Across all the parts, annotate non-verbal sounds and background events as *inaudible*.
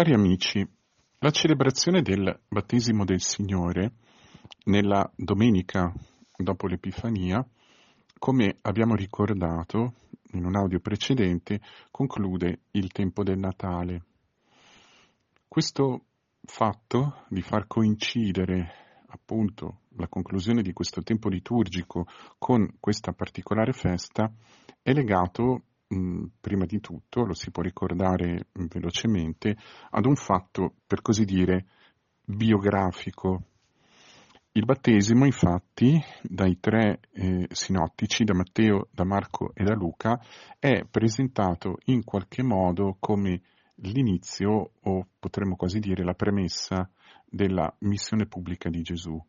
Cari amici, la celebrazione del battesimo del Signore nella domenica dopo l'Epifania, come abbiamo ricordato in un audio precedente, conclude il tempo del Natale. Questo fatto di far coincidere appunto la conclusione di questo tempo liturgico con questa particolare festa è legato Mm, prima di tutto, lo si può ricordare velocemente, ad un fatto, per così dire, biografico. Il battesimo, infatti, dai tre eh, sinottici, da Matteo, da Marco e da Luca, è presentato in qualche modo come l'inizio, o potremmo quasi dire la premessa, della missione pubblica di Gesù.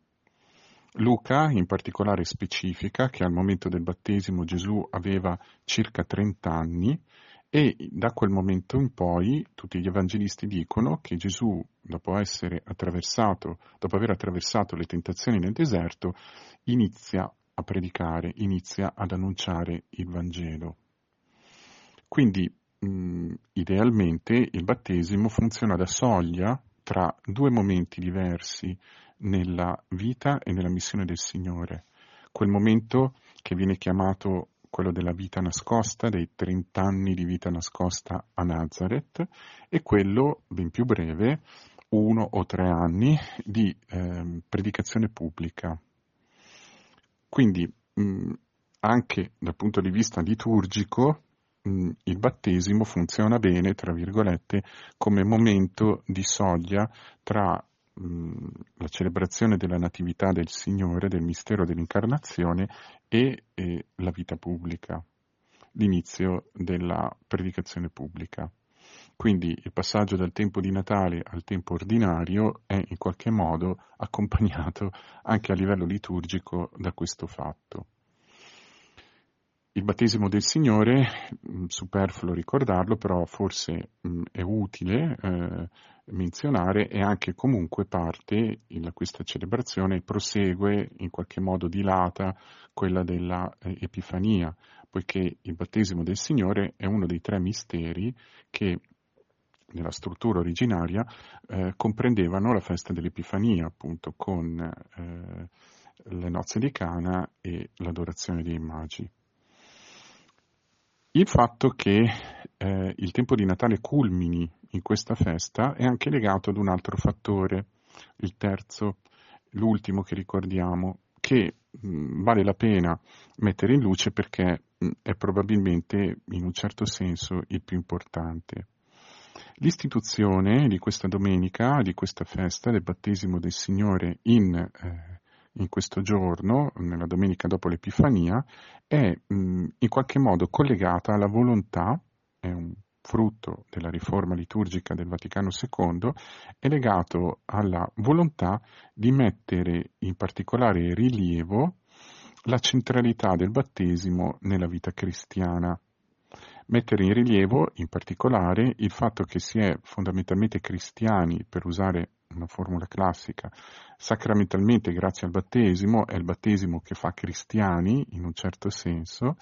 Luca in particolare specifica che al momento del battesimo Gesù aveva circa 30 anni e da quel momento in poi tutti gli evangelisti dicono che Gesù, dopo, dopo aver attraversato le tentazioni nel deserto, inizia a predicare, inizia ad annunciare il Vangelo. Quindi, mh, idealmente, il battesimo funziona da soglia tra due momenti diversi nella vita e nella missione del Signore. Quel momento che viene chiamato quello della vita nascosta, dei 30 anni di vita nascosta a Nazareth, e quello ben più breve, uno o tre anni di eh, predicazione pubblica. Quindi mh, anche dal punto di vista liturgico il battesimo funziona bene, tra virgolette, come momento di soglia tra la celebrazione della Natività del Signore, del mistero dell'incarnazione e, e la vita pubblica, l'inizio della predicazione pubblica. Quindi il passaggio dal tempo di Natale al tempo ordinario è in qualche modo *laughs* accompagnato anche a livello liturgico da questo fatto. Il battesimo del Signore, superfluo ricordarlo, però forse mh, è utile eh, menzionare, è anche comunque parte, in questa celebrazione prosegue, in qualche modo dilata, quella dell'Epifania, eh, poiché il battesimo del Signore è uno dei tre misteri che nella struttura originaria eh, comprendevano la festa dell'Epifania, appunto, con eh, le nozze di Cana e l'adorazione dei magi. Il fatto che eh, il tempo di Natale culmini in questa festa è anche legato ad un altro fattore, il terzo, l'ultimo che ricordiamo, che mh, mm, vale la pena mettere in luce perché mh, mm, è probabilmente in un certo senso il più importante. L'istituzione di questa domenica, di questa festa del battesimo del Signore in eh, in questo giorno, nella domenica dopo l'Epifania, è mh, in qualche modo collegata alla volontà, è un frutto della riforma liturgica del Vaticano II, è legato alla volontà di mettere in particolare rilievo la centralità del battesimo nella vita cristiana. Mettere in rilievo in particolare il fatto che si è fondamentalmente cristiani, per usare una formula classica, sacramentalmente grazie al battesimo, è il battesimo che fa cristiani in un certo senso,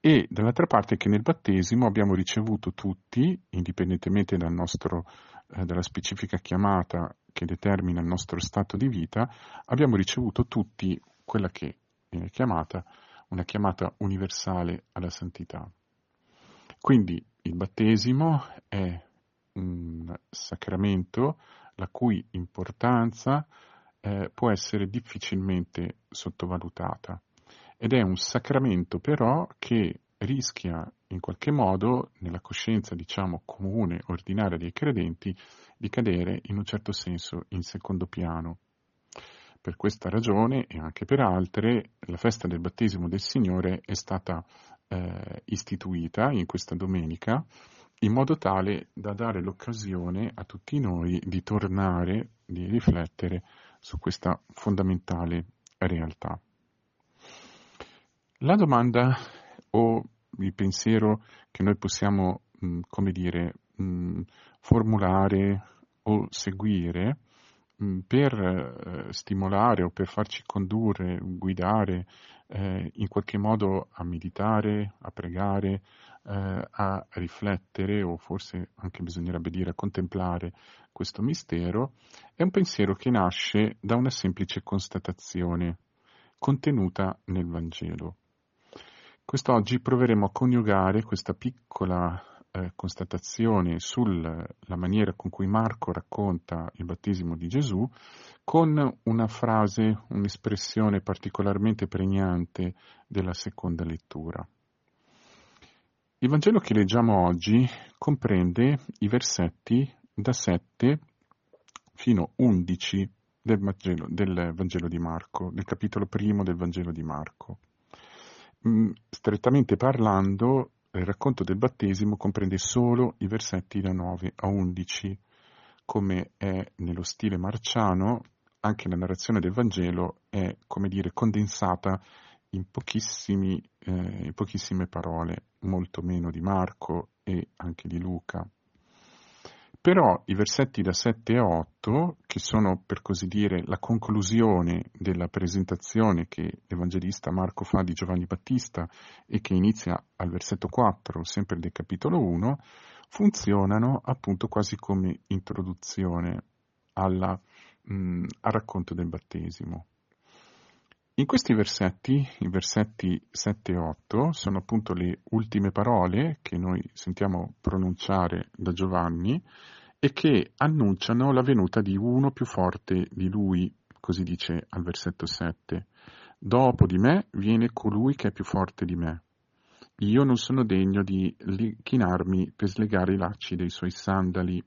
e dall'altra parte che nel battesimo abbiamo ricevuto tutti, indipendentemente dal nostro, eh, dalla specifica chiamata che determina il nostro stato di vita, abbiamo ricevuto tutti quella che viene chiamata una chiamata universale alla santità. Quindi il battesimo è un sacramento la cui importanza eh, può essere difficilmente sottovalutata ed è un sacramento però che rischia in qualche modo, nella coscienza diciamo comune, ordinaria dei credenti, di cadere in un certo senso in secondo piano. Per questa ragione e anche per altre, la festa del battesimo del Signore è stata eh, istituita in questa domenica in modo tale da dare l'occasione a tutti noi di tornare, di riflettere su questa fondamentale realtà. La domanda o il pensiero che noi possiamo, mh, come dire, mh, formulare o seguire mh, per eh, stimolare o per farci condurre, guidare eh, in qualche modo a meditare, a pregare, eh, a riflettere, o forse anche bisognerebbe dire a contemplare questo mistero, è un pensiero che nasce da una semplice constatazione contenuta nel Vangelo. Quest'oggi proveremo a coniugare questa piccola eh, constatazione sulla maniera con cui Marco racconta il battesimo di Gesù con una frase, un'espressione particolarmente pregnante della seconda lettura. Il Vangelo che leggiamo oggi comprende i versetti da 7 fino a 11 del Vangelo, del Vangelo di Marco, del capitolo primo del Vangelo di Marco. Mm, strettamente parlando, il racconto del battesimo comprende solo i versetti da 9 a 11, come è nello stile marciano, anche la narrazione del Vangelo è, come dire, condensata in, eh, in pochissime parole, molto meno di Marco e anche di Luca. Però i versetti da 7 a 8, che sono per così dire la conclusione della presentazione che l'Evangelista Marco fa di Giovanni Battista e che inizia al versetto 4, sempre del capitolo 1, funzionano appunto quasi come introduzione alla, mh, mm, al racconto del battesimo. In questi versetti, i versetti 7 e 8, sono appunto le ultime parole che noi sentiamo pronunciare da Giovanni e che annunciano la venuta di uno più forte di lui, così dice al versetto 7. Dopo di me viene colui che è più forte di me. Io non sono degno di chinarmi per slegare i lacci dei suoi sandali.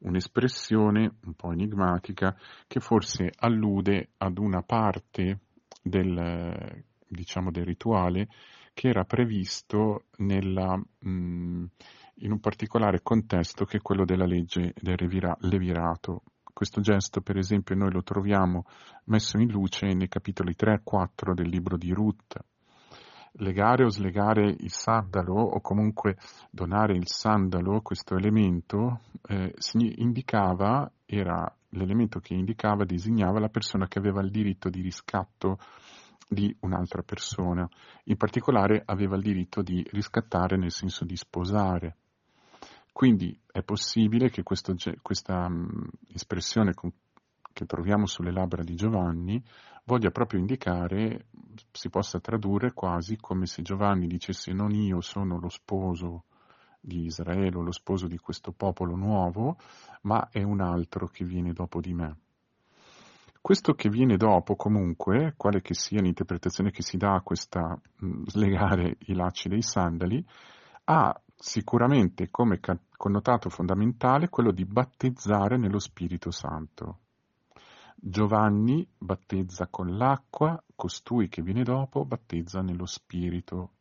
Un'espressione un po' enigmatica che forse allude ad una parte del, diciamo, del rituale che era previsto nella, mh, mm, in un particolare contesto che è quello della legge del levirato. Questo gesto, per esempio, noi lo troviamo messo in luce nei capitoli 3 e 4 del libro di Ruth. Legare o slegare il sandalo o comunque donare il sandalo, questo elemento, eh, indicava, era l'elemento che indicava, designava la persona che aveva il diritto di riscatto di un'altra persona. In particolare aveva il diritto di riscattare nel senso di sposare. Quindi è possibile che questo, questa um, espressione con, che troviamo sulle labbra di Giovanni voglia proprio indicare, si possa tradurre quasi come se Giovanni dicesse non io sono lo sposo di Israele o lo sposo di questo popolo nuovo, ma è un altro che viene dopo di me. Questo che viene dopo, comunque, quale che sia l'interpretazione che si dà a questa mh, slegare i lacci dei sandali, ha sicuramente come connotato fondamentale quello di battezzare nello Spirito Santo. Giovanni battezza con l'acqua, costui che viene dopo battezza nello Spirito.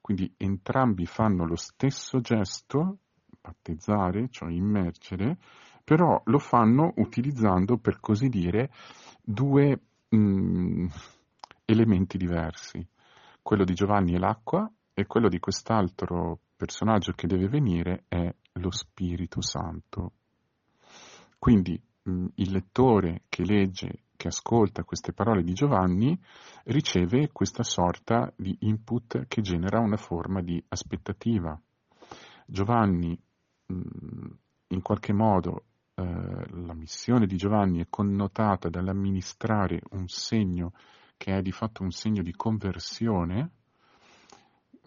Quindi entrambi fanno lo stesso gesto, battezzare, cioè immergere, però lo fanno utilizzando, per così dire, due mh, mm, elementi diversi. Quello di Giovanni è l'acqua e quello di quest'altro personaggio che deve venire è lo Spirito Santo. Quindi mm, il lettore che legge, che ascolta queste parole di Giovanni, riceve questa sorta di input che genera una forma di aspettativa. Giovanni mm, in qualche modo eh, la missione di Giovanni è connotata dall'amministrare un segno che è di fatto un segno di conversione,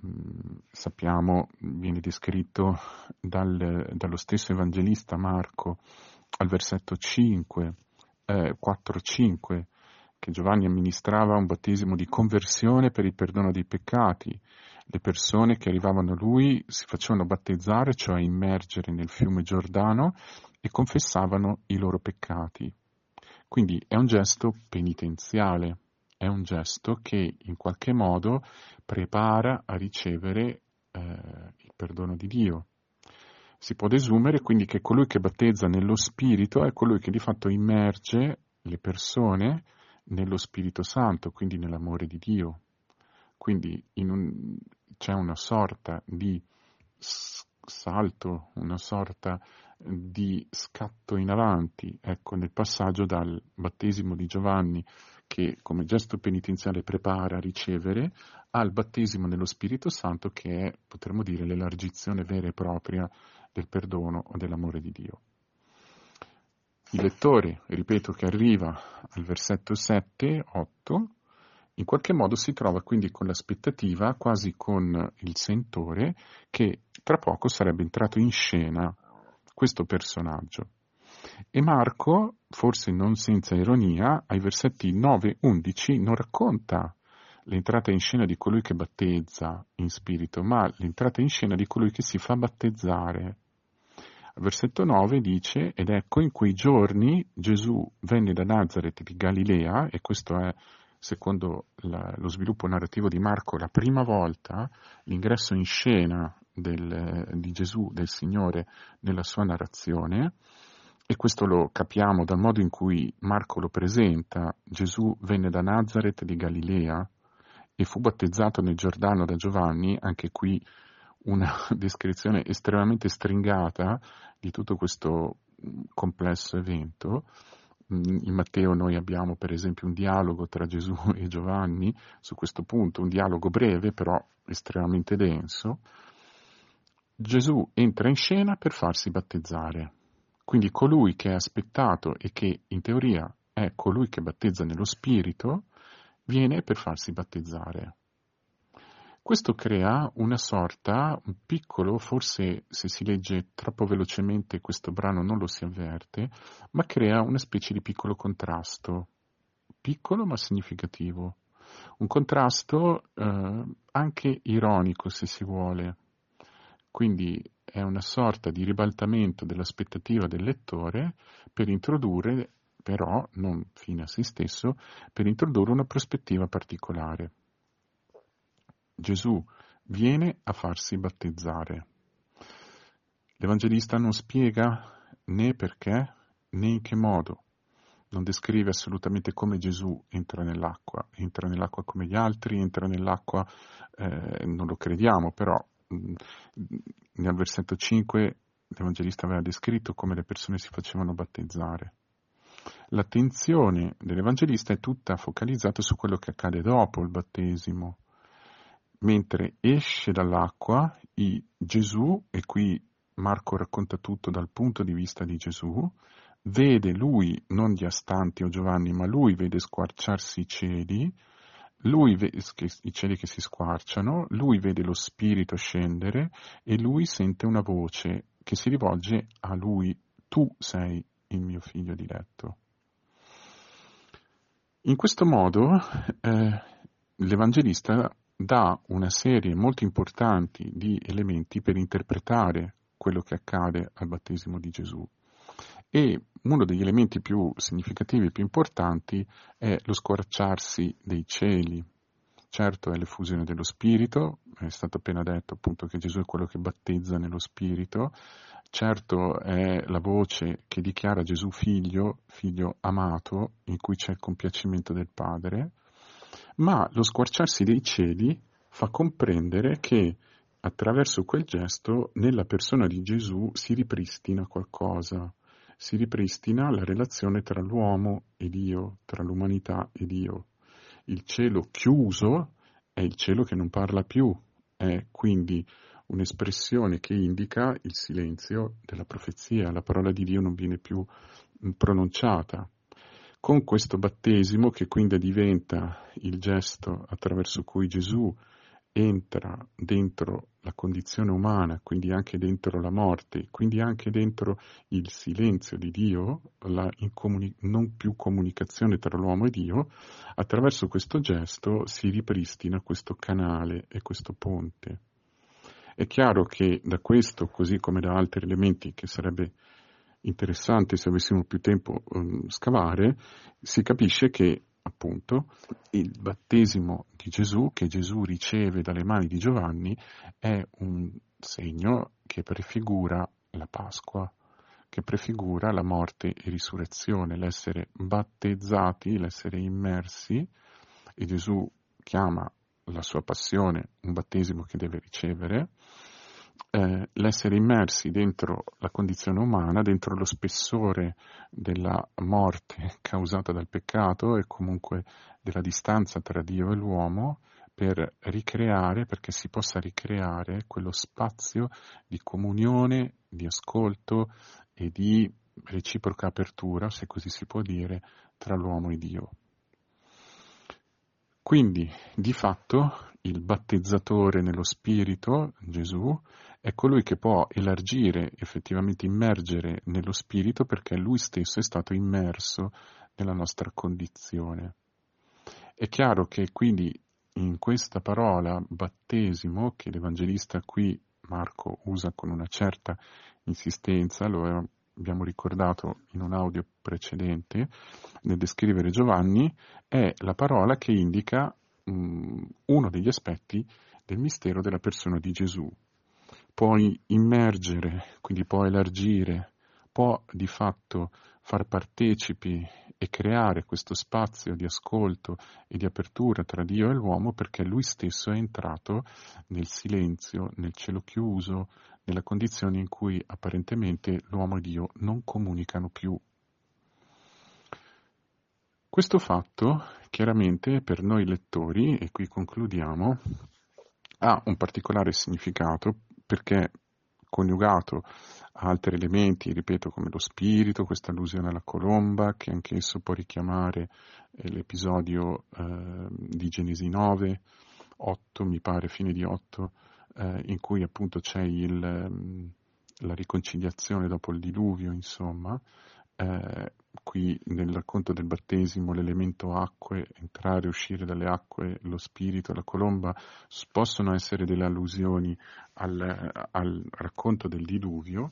mm, sappiamo, viene descritto dal, dallo stesso evangelista Marco al versetto 5, eh, 4-5, che Giovanni amministrava un battesimo di conversione per il perdono dei peccati. Le persone che arrivavano a lui si facevano battezzare, cioè immergere nel fiume Giordano, e confessavano i loro peccati. Quindi è un gesto penitenziale, è un gesto che in qualche modo prepara a ricevere eh, il perdono di Dio. Si può desumere quindi che colui che battezza nello Spirito è colui che di fatto immerge le persone nello Spirito Santo, quindi nell'amore di Dio. Quindi un, c'è una sorta di salto, una sorta di scatto in avanti, ecco, nel passaggio dal battesimo di Giovanni che come gesto penitenziale prepara a ricevere, al battesimo nello Spirito Santo che è, potremmo dire, l'elargizione vera e propria del perdono o dell'amore di Dio. Il lettore, ripeto, che arriva al versetto 7, 8, in qualche modo si trova quindi con l'aspettativa, quasi con il sentore, che tra poco sarebbe entrato in scena questo personaggio. E Marco, forse non senza ironia, ai versetti 9-11 non racconta l'entrata in scena di colui che battezza in spirito, ma l'entrata in scena di colui che si fa battezzare. Versetto 9 dice, ed ecco in quei giorni Gesù venne da Nazareth di Galilea, e questo è, secondo la, lo sviluppo narrativo di Marco, la prima volta l'ingresso in scena del, di Gesù, del Signore, nella sua narrazione, e questo lo capiamo dal modo in cui Marco lo presenta. Gesù venne da Nazareth di Galilea e fu battezzato nel Giordano da Giovanni, anche qui una *laughs* descrizione estremamente stringata di tutto questo complesso evento. In Matteo noi abbiamo per esempio un dialogo tra Gesù *laughs* e Giovanni su questo punto, un dialogo breve però estremamente denso. Gesù entra in scena per farsi battezzare. Quindi colui che è aspettato e che in teoria è colui che battezza nello Spirito, viene per farsi battezzare. Questo crea una sorta, un piccolo, forse se si legge troppo velocemente questo brano non lo si avverte, ma crea una specie di piccolo contrasto, piccolo ma significativo. Un contrasto eh, anche ironico se si vuole, quindi è una sorta di ribaltamento dell'aspettativa del lettore per introdurre, però non fine a se stesso, per introdurre una prospettiva particolare. Gesù viene a farsi battezzare. L'Evangelista non spiega né perché né in che modo, non descrive assolutamente come Gesù entra nell'acqua, entra nell'acqua come gli altri, entra nell'acqua, eh, non lo crediamo, però nel versetto 5 l'Evangelista aveva descritto come le persone si facevano battezzare. L'attenzione dell'Evangelista è tutta focalizzata su quello che accade dopo il battesimo. Mentre esce dall'acqua, Gesù, e qui Marco racconta tutto dal punto di vista di Gesù, vede lui, non gli astanti o Giovanni, ma lui vede squarciarsi i cieli, lui vede i cieli che si squarciano, lui vede lo spirito scendere e lui sente una voce che si rivolge a lui, tu sei il mio figlio diletto. In questo modo eh, l'Evangelista dà una serie molto importante di elementi per interpretare quello che accade al battesimo di Gesù. E uno degli elementi più significativi e più importanti è lo squarciarsi dei cieli. Certo è l'effusione dello Spirito, è stato appena detto appunto che Gesù è quello che battezza nello Spirito, certo è la voce che dichiara Gesù figlio, figlio amato, in cui c'è il compiacimento del Padre, ma lo squarciarsi dei cieli fa comprendere che attraverso quel gesto nella persona di Gesù si ripristina qualcosa si ripristina la relazione tra l'uomo e Dio, tra l'umanità e Dio. Il cielo chiuso è il cielo che non parla più, è quindi un'espressione che indica il silenzio della profezia, la parola di Dio non viene più pronunciata. Con questo battesimo, che quindi diventa il gesto attraverso cui Gesù entra dentro la condizione umana, quindi anche dentro la morte, quindi anche dentro il silenzio di Dio, la incomuni- non più comunicazione tra l'uomo e Dio, attraverso questo gesto si ripristina questo canale e questo ponte. È chiaro che da questo, così come da altri elementi che sarebbe interessante se avessimo più tempo um, scavare, si capisce che appunto, il battesimo di Gesù che Gesù riceve dalle mani di Giovanni è un segno che prefigura la Pasqua, che prefigura la morte e risurrezione, l'essere battezzati, l'essere immersi. E Gesù chiama la sua passione un battesimo che deve ricevere eh, l'essere immersi dentro la condizione umana, dentro lo spessore della morte *laughs* causata dal peccato e comunque della distanza tra Dio e l'uomo, per ricreare, perché si possa ricreare quello spazio di comunione, di ascolto e di reciproca apertura, se così si può dire, tra l'uomo e Dio. Quindi, di fatto, il battezzatore nello Spirito, Gesù, è colui che può elargire, effettivamente immergere nello Spirito perché lui stesso è stato immerso nella nostra condizione. È chiaro che quindi in questa parola battesimo, che l'Evangelista qui Marco usa con una certa insistenza, lo abbiamo ricordato in un audio precedente, nel descrivere Giovanni, è la parola che indica um, uno degli aspetti del mistero della persona di Gesù. Puoi immergere, quindi può elargire, può di fatto far partecipi e creare questo spazio di ascolto e di apertura tra Dio e l'uomo perché lui stesso è entrato nel silenzio, nel cielo chiuso, nella condizione in cui apparentemente l'uomo e Dio non comunicano più. Questo fatto chiaramente per noi lettori, e qui concludiamo, ha un particolare significato perché coniugato a altri elementi, ripeto, come lo spirito, questa allusione alla colomba, che anch'esso può richiamare eh, l'episodio eh, di Genesi 9, 8, mi pare, fine di 8, eh, in cui appunto c'è il, ehm, la riconciliazione dopo il diluvio, insomma, eh, qui nel racconto del battesimo l'elemento acque, entrare e uscire dalle acque, lo spirito, la colomba, possono essere delle allusioni al, al racconto del diluvio.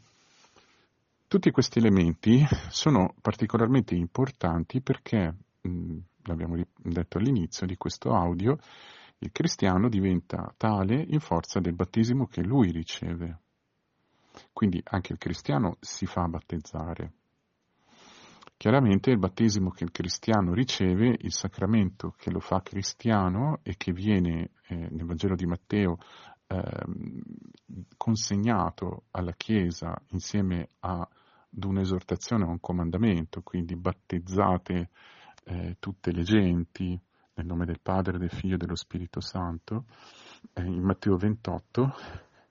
Tutti questi elementi sono particolarmente importanti perché, mh, l'abbiamo detto all'inizio di questo audio, il cristiano diventa tale in forza del battesimo che lui riceve. Quindi anche il cristiano si fa battezzare. Chiaramente il battesimo che il cristiano riceve, il sacramento che lo fa cristiano e che viene eh, nel Vangelo di Matteo eh, consegnato alla Chiesa insieme ad un'esortazione o un comandamento, quindi battezzate eh, tutte le genti, nel nome del Padre, del Figlio e dello Spirito Santo, in Matteo 28,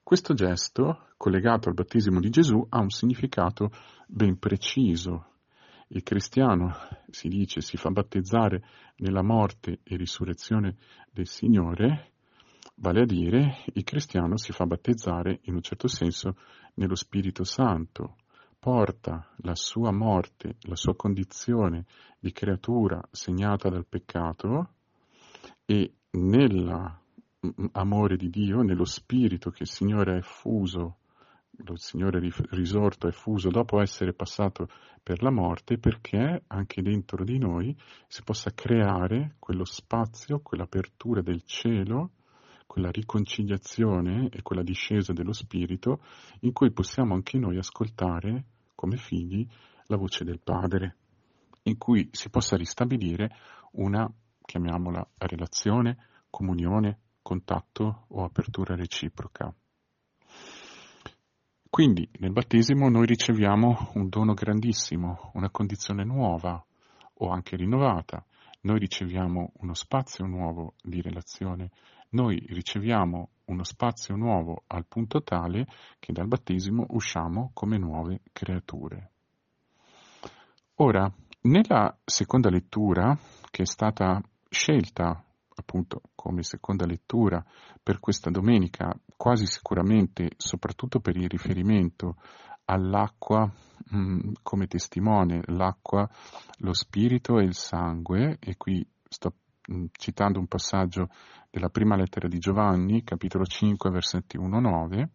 questo gesto, collegato al battesimo di Gesù, ha un significato ben preciso. Il cristiano, si dice, si fa battezzare nella morte e risurrezione del Signore, vale a dire, il cristiano si fa battezzare in un certo senso nello Spirito Santo, porta la sua morte, la sua condizione di creatura segnata dal peccato e nell'amore di Dio, nello spirito che il Signore ha effuso, il Signore risorto è fuso dopo essere passato per la morte, perché anche dentro di noi si possa creare quello spazio, quell'apertura del cielo, quella riconciliazione e quella discesa dello Spirito in cui possiamo anche noi ascoltare come figli la voce del Padre, in cui si possa ristabilire una, chiamiamola, relazione, comunione, contatto o apertura reciproca. Quindi nel battesimo noi riceviamo un dono grandissimo, una condizione nuova o anche rinnovata. Noi riceviamo uno spazio nuovo di relazione, noi riceviamo uno spazio nuovo al punto tale che dal battesimo usciamo come nuove creature. Ora, nella seconda lettura, che è stata scelta appunto come seconda lettura per questa domenica, quasi sicuramente, soprattutto per il riferimento all'acqua mh, mm, come testimone, l'acqua, lo spirito e il sangue, e qui sto Mm, citando un passaggio della prima lettera di Giovanni, capitolo 5, versetti 1-9,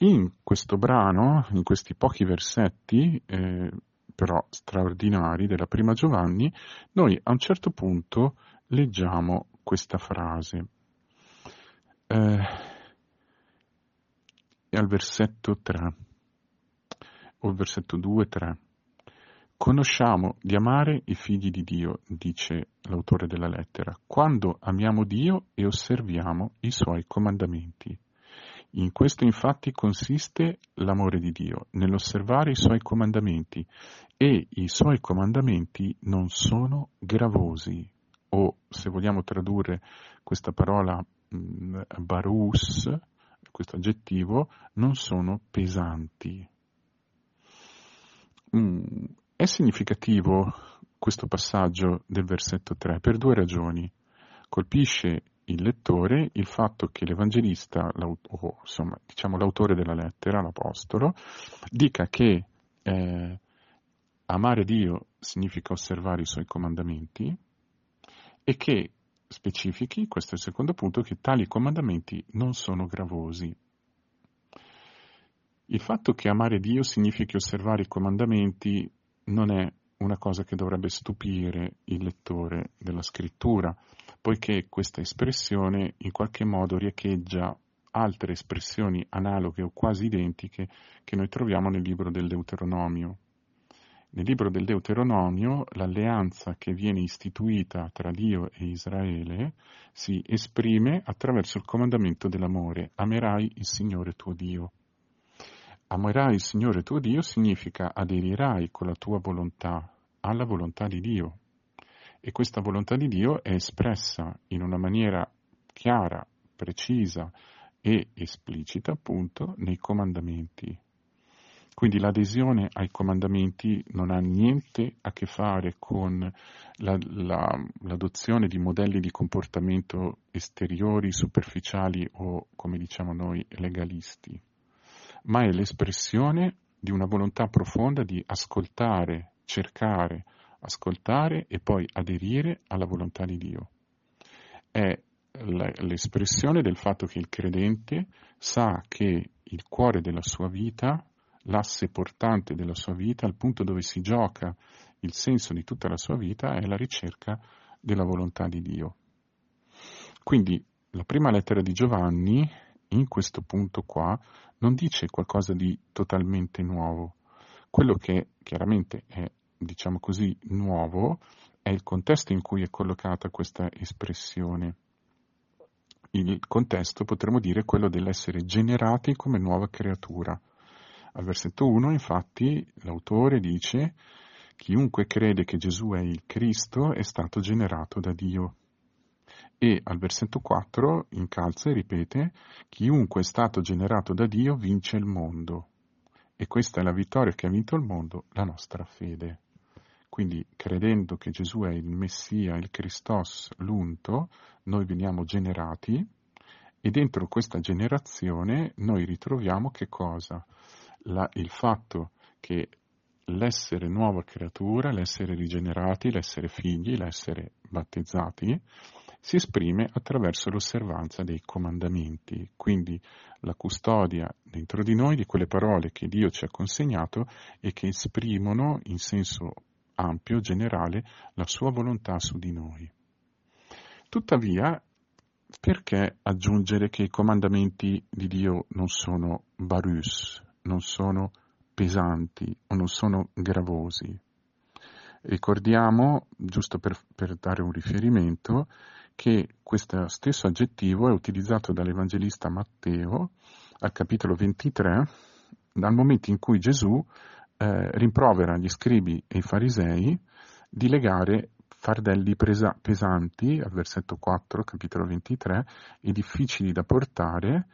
in questo brano, in questi pochi versetti, eh, però straordinari, della prima Giovanni, noi a un certo punto leggiamo questa frase. Eh, al versetto 3, o versetto 2-3. Conosciamo di amare i figli di Dio, dice l'autore della lettera, quando amiamo Dio e osserviamo i suoi comandamenti. In questo infatti consiste l'amore di Dio, nell'osservare i suoi comandamenti, e i suoi comandamenti non sono gravosi, o se vogliamo tradurre questa parola mm, barus, questo aggettivo, non sono pesanti. Mm, è significativo questo passaggio del versetto 3 per due ragioni. Colpisce il lettore il fatto che l'Evangelista, o insomma, diciamo l'autore della lettera, l'Apostolo, dica che eh, amare Dio significa osservare i suoi comandamenti e che specifichi, questo è il secondo punto, che tali comandamenti non sono gravosi. Il fatto che amare Dio significhi osservare i comandamenti non è una cosa che dovrebbe stupire il lettore della scrittura, poiché questa espressione in qualche modo riecheggia altre espressioni analoghe o quasi identiche che noi troviamo nel libro del Deuteronomio. Nel libro del Deuteronomio l'alleanza che viene istituita tra Dio e Israele si esprime attraverso il comandamento dell'amore. Amerai il Signore tuo Dio. Amerai il Signore tuo Dio significa aderirai con la tua volontà alla volontà di Dio. E questa volontà di Dio è espressa in una maniera chiara, precisa e esplicita appunto nei comandamenti. Quindi l'adesione ai comandamenti non ha niente a che fare con la, la, l'adozione di modelli di comportamento esteriori, superficiali o, come diciamo noi, legalisti ma è l'espressione di una volontà profonda di ascoltare, cercare, ascoltare e poi aderire alla volontà di Dio. È l'espressione del fatto che il credente sa che il cuore della sua vita, l'asse portante della sua vita, il punto dove si gioca il senso di tutta la sua vita è la ricerca della volontà di Dio. Quindi la prima lettera di Giovanni in questo punto qua non dice qualcosa di totalmente nuovo. Quello che chiaramente è, diciamo così, nuovo è il contesto in cui è collocata questa espressione. Il contesto potremmo dire quello dell'essere generati come nuova creatura. Al versetto 1 infatti l'autore dice chiunque crede che Gesù è il Cristo è stato generato da Dio. E al versetto 4 incalza e ripete, chiunque è stato generato da Dio vince il mondo. E questa è la vittoria che ha vinto il mondo, la nostra fede. Quindi credendo che Gesù è il Messia, il Christos, l'unto, noi veniamo generati e dentro questa generazione noi ritroviamo che cosa? La, il fatto che l'essere nuova creatura, l'essere rigenerati, l'essere figli, l'essere battezzati, si esprime attraverso l'osservanza dei comandamenti, quindi la custodia dentro di noi di quelle parole che Dio ci ha consegnato e che esprimono in senso ampio, generale, la sua volontà su di noi. Tuttavia, perché aggiungere che i comandamenti di Dio non sono barus, non sono pesanti o non sono gravosi? Ricordiamo, giusto per, per dare un riferimento, che questo stesso aggettivo è utilizzato dall'Evangelista Matteo al capitolo 23, dal momento in cui Gesù eh, rimprovera gli scribi e i farisei di legare fardelli presa- pesanti, al versetto 4, capitolo 23, e difficili da portare,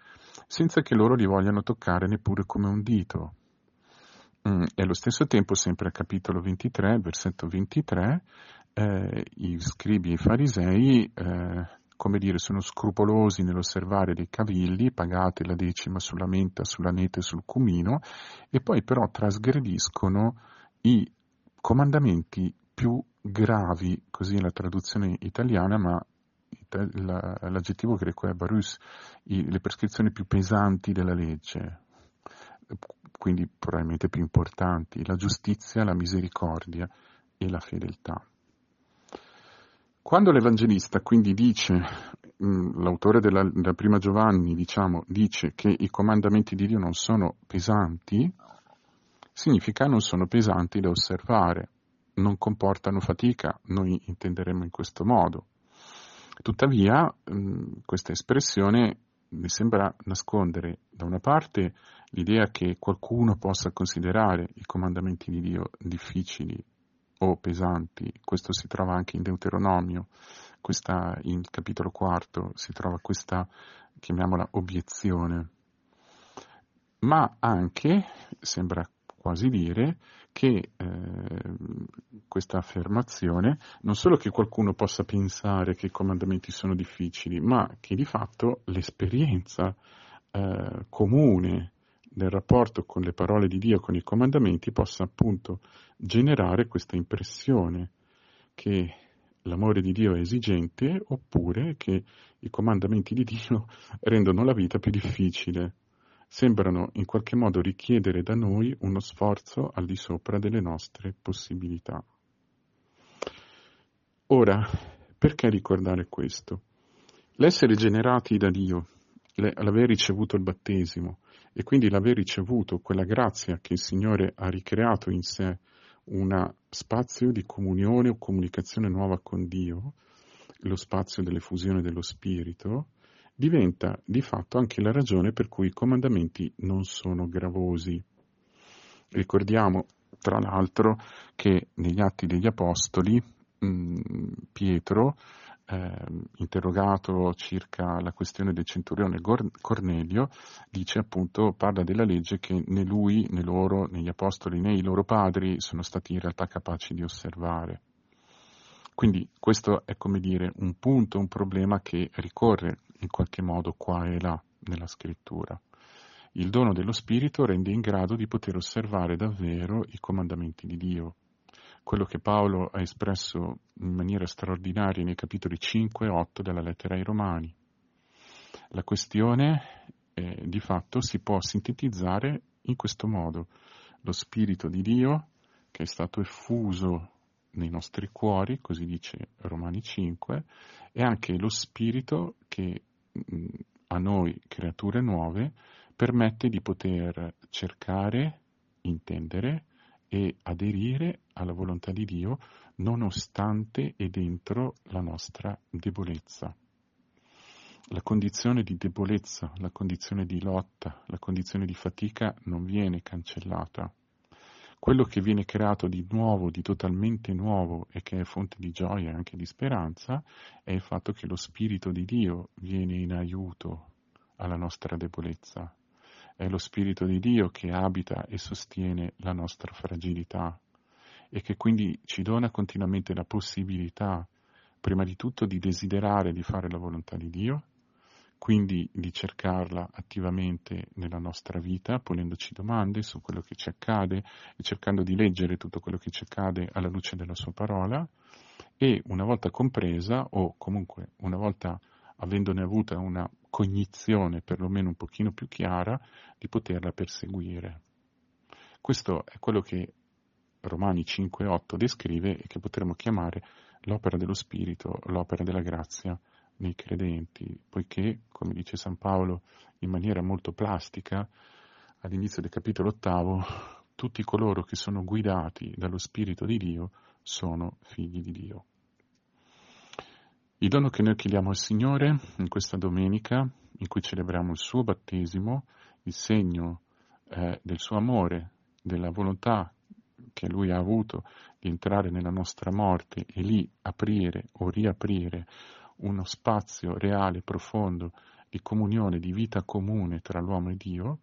senza che loro li vogliano toccare neppure come un dito. Mm, e allo stesso tempo, sempre al capitolo 23, versetto 23, eh, i scribi e i farisei, eh, come dire, sono scrupolosi nell'osservare dei cavilli, pagate la decima sulla menta, sulla nete e sul cumino, e poi però trasgrediscono i comandamenti più gravi, così è la traduzione italiana, ma l'aggettivo greco è barus, le prescrizioni più pesanti della legge, quindi probabilmente più importanti, la giustizia, la misericordia e la fedeltà. Quando l'Evangelista quindi dice, mm, l'autore della, della, prima Giovanni, diciamo, dice che i comandamenti di Dio non sono pesanti, significa non sono pesanti da osservare, non comportano fatica, noi intenderemo in questo modo. Tuttavia, mm, questa espressione mi sembra nascondere da una parte l'idea che qualcuno possa considerare i comandamenti di Dio difficili o pesanti, questo si trova anche in Deuteronomio, questa, in capitolo quarto si trova questa, chiamiamola, obiezione, ma anche, sembra quasi dire, che eh, questa affermazione non solo che qualcuno possa pensare che i comandamenti sono difficili, ma che di fatto l'esperienza eh, comune del rapporto con le parole di Dio, con i comandamenti, possa appunto generare questa impressione che l'amore di Dio è esigente oppure che i comandamenti di Dio *laughs* rendono la vita più difficile sembrano in qualche modo richiedere da noi uno sforzo al di sopra delle nostre possibilità. Ora, perché ricordare questo? L'essere generati da Dio, l'aver ricevuto il battesimo e quindi l'aver ricevuto quella grazia che il Signore ha ricreato in sé, uno spazio di comunione o comunicazione nuova con Dio, lo spazio dell'effusione dello Spirito, diventa di fatto anche la ragione per cui i comandamenti non sono gravosi. Ricordiamo, tra l'altro, che negli Atti degli Apostoli mh, mm, Pietro, eh, interrogato circa la questione del centurione Cornelio, dice appunto, parla della legge che né lui né loro, né gli apostoli né i loro padri sono stati in realtà capaci di osservare. Quindi questo è come dire un punto, un problema che ricorre in qualche modo qua e là nella scrittura. Il dono dello Spirito rende in grado di poter osservare davvero i comandamenti di Dio. Quello che Paolo ha espresso in maniera straordinaria nei capitoli 5 e 8 della lettera ai Romani. La questione eh, di fatto si può sintetizzare in questo modo. Lo Spirito di Dio, che è stato effuso nei nostri cuori, così dice Romani 5, e anche lo Spirito che a noi creature nuove permette di poter cercare, intendere e aderire alla volontà di Dio nonostante e dentro la nostra debolezza. La condizione di debolezza, la condizione di lotta, la condizione di fatica non viene cancellata, quello che viene creato di nuovo, di totalmente nuovo e che è fonte di gioia e anche di speranza, è il fatto che lo Spirito di Dio viene in aiuto alla nostra debolezza. È lo Spirito di Dio che abita e sostiene la nostra fragilità e che quindi ci dona continuamente la possibilità, prima di tutto, di desiderare di fare la volontà di Dio quindi di cercarla attivamente nella nostra vita, ponendoci domande su quello che ci accade e cercando di leggere tutto quello che ci accade alla luce della sua parola e una volta compresa o comunque una volta avendone avuta una cognizione perlomeno un pochino più chiara di poterla perseguire. Questo è quello che Romani 5.8 descrive e che potremmo chiamare l'opera dello Spirito, l'opera della grazia nei credenti, poiché, come dice San Paolo in maniera molto plastica, all'inizio del capitolo ottavo, tutti coloro che sono guidati dallo Spirito di Dio sono figli di Dio. Il dono che noi chiediamo al Signore in questa domenica, in cui celebriamo il suo battesimo, il segno eh, del suo amore, della volontà che Lui ha avuto di entrare nella nostra morte e lì aprire o riaprire uno spazio reale, profondo, di comunione, di vita comune tra l'uomo e Dio,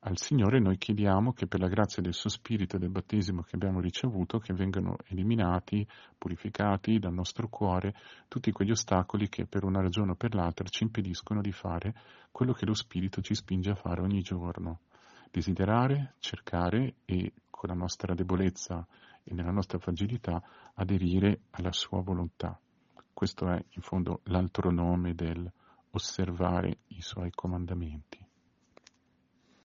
al Signore noi chiediamo che per la grazia del suo Spirito e del battesimo che abbiamo ricevuto, che vengano eliminati, purificati dal nostro cuore tutti quegli ostacoli che per una ragione o per l'altra ci impediscono di fare quello che lo Spirito ci spinge a fare ogni giorno. Desiderare, cercare e con la nostra debolezza e nella nostra fragilità aderire alla sua volontà. Questo è in fondo l'altro nome del osservare i suoi comandamenti.